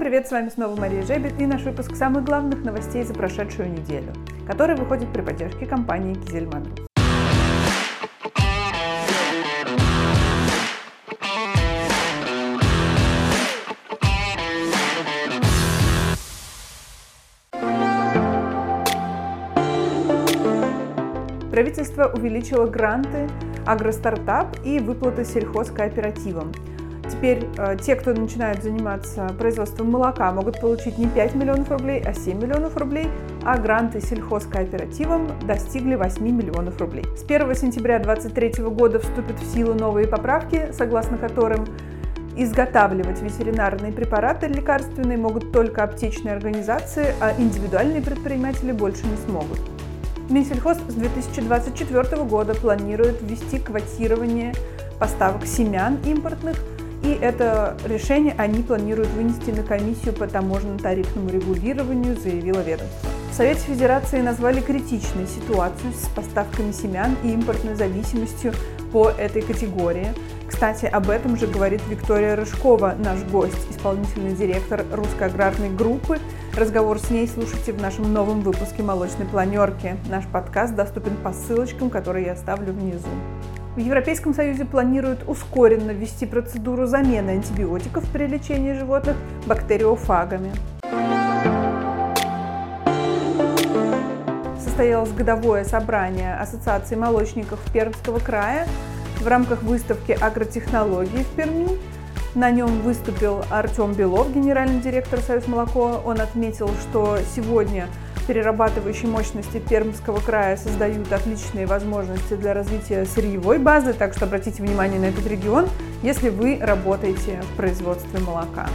Привет, с вами снова Мария Жебет и наш выпуск самых главных новостей за прошедшую неделю, который выходит при поддержке компании Кизельман. Правительство увеличило гранты агростартап и выплаты сельхозкооперативам. Теперь э, те, кто начинают заниматься производством молока, могут получить не 5 миллионов рублей, а 7 миллионов рублей, а гранты сельхозкооперативам достигли 8 миллионов рублей. С 1 сентября 2023 года вступят в силу новые поправки, согласно которым Изготавливать ветеринарные препараты лекарственные могут только аптечные организации, а индивидуальные предприниматели больше не смогут. Минсельхоз с 2024 года планирует ввести квотирование поставок семян импортных, и это решение они планируют вынести на комиссию по таможенно-тарифному регулированию, заявила ведомство. В Совете Федерации назвали критичной ситуацию с поставками семян и импортной зависимостью по этой категории. Кстати, об этом же говорит Виктория Рыжкова, наш гость, исполнительный директор русской аграрной группы. Разговор с ней слушайте в нашем новом выпуске «Молочной планерки». Наш подкаст доступен по ссылочкам, которые я оставлю внизу. В Европейском Союзе планируют ускоренно ввести процедуру замены антибиотиков при лечении животных бактериофагами. Состоялось годовое собрание Ассоциации молочников Пермского края в рамках выставки агротехнологий в Перми. На нем выступил Артем Белов, генеральный директор Союз молоко. Он отметил, что сегодня перерабатывающие мощности Пермского края создают отличные возможности для развития сырьевой базы, так что обратите внимание на этот регион, если вы работаете в производстве молока.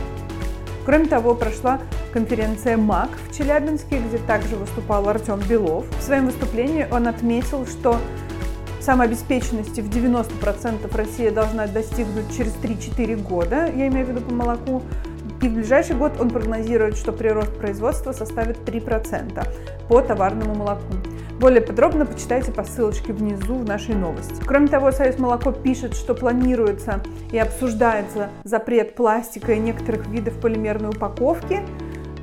Кроме того, прошла конференция МАК в Челябинске, где также выступал Артем Белов. В своем выступлении он отметил, что самообеспеченности в 90% Россия должна достигнуть через 3-4 года, я имею в виду по молоку, и в ближайший год он прогнозирует, что прирост производства составит 3% по товарному молоку. Более подробно почитайте по ссылочке внизу в нашей новости. Кроме того, Союз молоко пишет, что планируется и обсуждается запрет пластика и некоторых видов полимерной упаковки –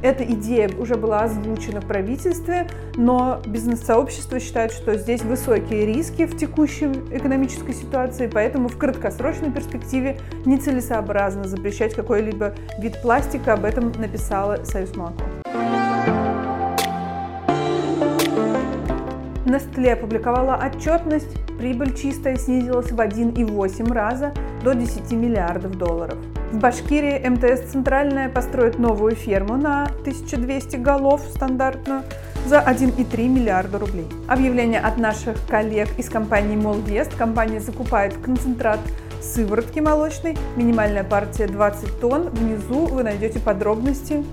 эта идея уже была озвучена в правительстве, но бизнес-сообщество считает, что здесь высокие риски в текущей экономической ситуации, поэтому в краткосрочной перспективе нецелесообразно запрещать какой-либо вид пластика. Об этом написала Союз молоко. Nestle опубликовала отчетность, прибыль чистая снизилась в 1,8 раза до 10 миллиардов долларов. В Башкирии МТС Центральная построит новую ферму на 1200 голов стандартную за 1,3 миллиарда рублей. Объявление от наших коллег из компании Молвест. Компания закупает концентрат сыворотки молочной, минимальная партия 20 тонн. Внизу вы найдете подробности,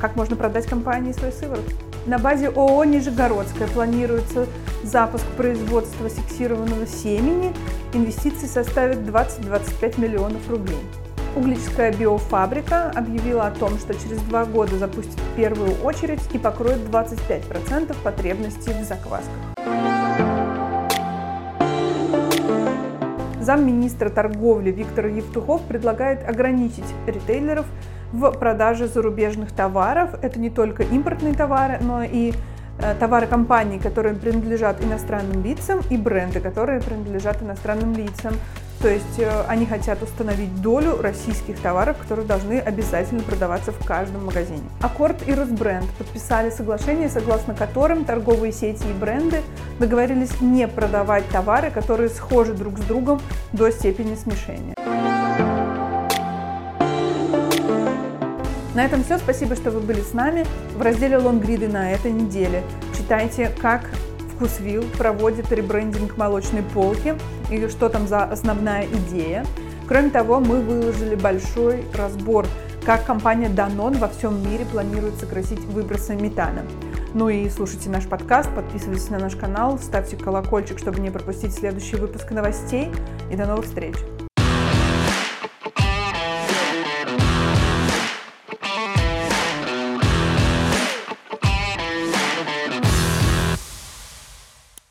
как можно продать компании свою сыворотку. На базе ООО «Нижегородская» планируется запуск производства сексированного семени. Инвестиции составят 20-25 миллионов рублей. Углическая биофабрика объявила о том, что через два года запустит первую очередь и покроет 25% потребностей в заквасках. Замминистра торговли Виктор Евтухов предлагает ограничить ритейлеров в продаже зарубежных товаров. Это не только импортные товары, но и э, товары компаний, которые принадлежат иностранным лицам, и бренды, которые принадлежат иностранным лицам. То есть э, они хотят установить долю российских товаров, которые должны обязательно продаваться в каждом магазине. Аккорд и Росбренд подписали соглашение, согласно которым торговые сети и бренды договорились не продавать товары, которые схожи друг с другом до степени смешения. На этом все. Спасибо, что вы были с нами. В разделе «Лонгриды» на этой неделе читайте, как Вкусвилл проводит ребрендинг молочной полки и что там за основная идея. Кроме того, мы выложили большой разбор, как компания Danone во всем мире планирует сократить выбросы метана. Ну и слушайте наш подкаст, подписывайтесь на наш канал, ставьте колокольчик, чтобы не пропустить следующий выпуск новостей. И до новых встреч!